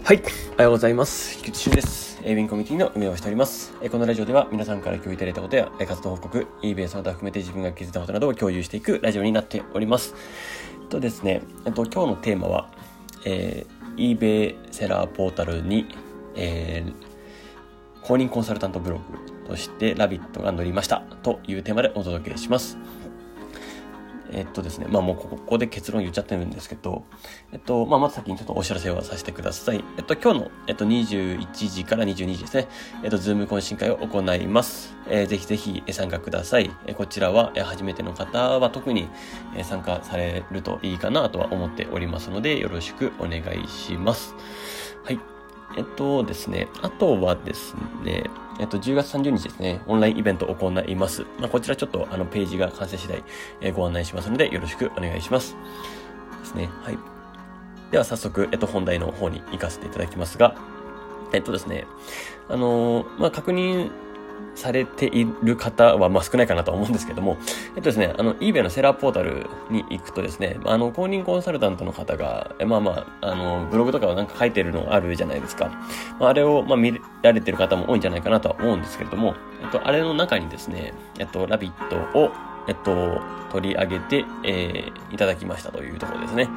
はい。おはようございます。菊池俊です。エイビンコミュニティの運営をしております。えこのラジオでは皆さんから共有いただいたことやえ活動報告、eBay その他含めて自分が気づいたことなどを共有していくラジオになっております。とですね、えっと、今日のテーマは、えー、eBay セラーポータルに、えー、公認コンサルタントブログとしてラビットが載りましたというテーマでお届けします。えっとですね、まあもうここで結論言っちゃってるんですけど、えっと、まあまず先にちょっとお知らせをさせてください。えっと、今日の、えっと、21時から22時ですね、えっと、ズーム懇親会を行います。えーぜひぜひ参加ください。えこちらは、え初めての方は特に参加されるといいかなとは思っておりますので、よろしくお願いします。はい。えっとですね、あとはですね、えっと、10月30日ですね、オンラインイベントを行います。まあ、こちらちょっとあのページが完成次第、えーご案内しますので、よろしくお願いします。ですね。はい。では早速、えっと、本題の方に行かせていただきますが、えっとですね、あのーまあ、確認されている方は、まあ、少ないかなと思うんですけども、えっとですね、あの、eBay のセラーポータルに行くとですね、あの、公認コンサルタントの方が、まあまあ、あの、ブログとかをなんか書いてるのがあるじゃないですか。まあ、あれを、まあ、見られてる方も多いんじゃないかなとは思うんですけれども、えっと、あれの中にですね、えっと、ラビットを、えっと、取り上げて、えーいただきましたというところですね。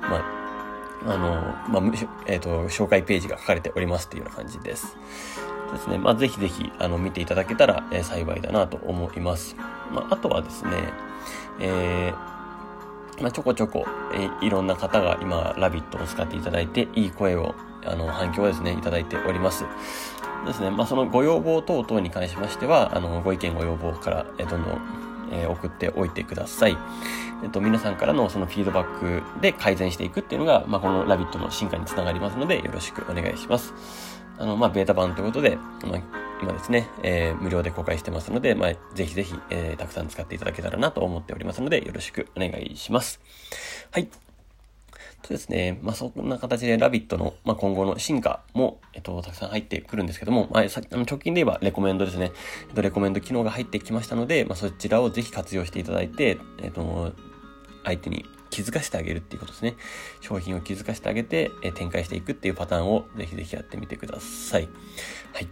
まあ、あの、まあ、えっ、と、紹介ページが書かれておりますっていうような感じです。ですね。まあ、ぜひぜひ、あの、見ていただけたら、えー幸いだなと思います。まあ、あとはですね、えーまあ、ちょこちょこ、えーいろんな方が今、ラビットを使っていただいて、いい声を、あの、反響をですね、いただいております。ですね。まあ、そのご要望等々に関しましては、あの、ご意見ご要望から、えーどんどん、えー送っておいてください。えっと、皆さんからのそのフィードバックで改善していくっていうのが、まあ、このラビットの進化につながりますので、よろしくお願いします。あの、まあ、ベータ版ということで、まあ、今ですね、えー無料で公開してますので、まあ、ぜひぜひ、えーたくさん使っていただけたらなと思っておりますので、よろしくお願いします。はい。とですね、まあ、そんな形でラビットの、まあ、今後の進化も、えっと、たくさん入ってくるんですけども、まあ、さあの直近で言えばレコメンドですね。えっと、レコメンド機能が入ってきましたので、まあ、そちらをぜひ活用していただいて、えっと、相手に気づかせてあげるっていうことですね。商品を気づかせてあげて、え展開していくっていうパターンをぜひぜひやってみてください。はい。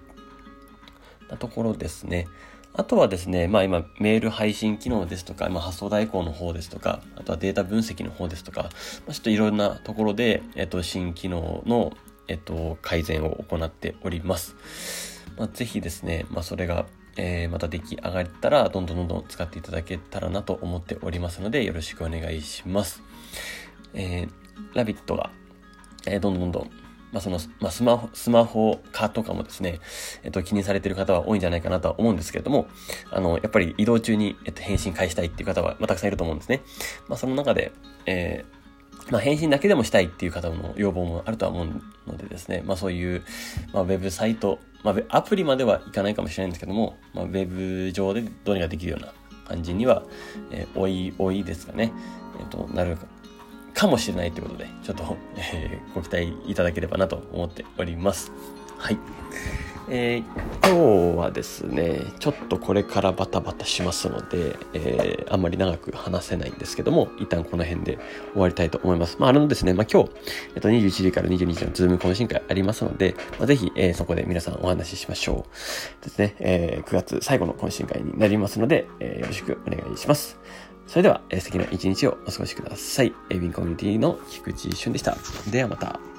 なところですね。あとはですね、まあ今、メール配信機能ですとか、まあ発送代行の方ですとか、あとはデータ分析の方ですとか、まあ、ちょっといろんなところで、えっと、新機能の、えっと、改善を行っております。まあ、ぜひですね、まあそれが、えーまた出来上がったら、どんどんどんどん使っていただけたらなと思っておりますので、よろしくお願いします。えーラビットが、えーどんどんどんどん、まあ、その、まあ、スマホ、スマホ化とかもですね、えっと、気にされている方は多いんじゃないかなとは思うんですけれども、あの、やっぱり移動中に、えっと、返信返したいっていう方は、まあ、たくさんいると思うんですね。まあ、その中で、えーまあ、返信だけでもしたいっていう方の要望もあるとは思うのでですね、まあ、そういう、まあ、ウェブサイト、まあ、アプリまではいかないかもしれないんですけども、まあ、ウェブ上でどうにかできるような感じには、えー多い、多いですかね。えっと、なるかもしれないということで、ちょっと、えーご期待いただければなと思っております。はい。えー今日はですね、ちょっとこれからバタバタしますので、えーあんまり長く話せないんですけども、一旦この辺で終わりたいと思います。まあ、あのですね、まあ今日、えっと、21時から22時のズーム懇親会ありますので、まあ、ぜひ、えーそこで皆さんお話ししましょう。ですね、えー9月最後の懇親会になりますので、えーよろしくお願いします。それでは、えー素敵な一日をお過ごしください。エビンコミュニティの菊池俊でした。ではまた。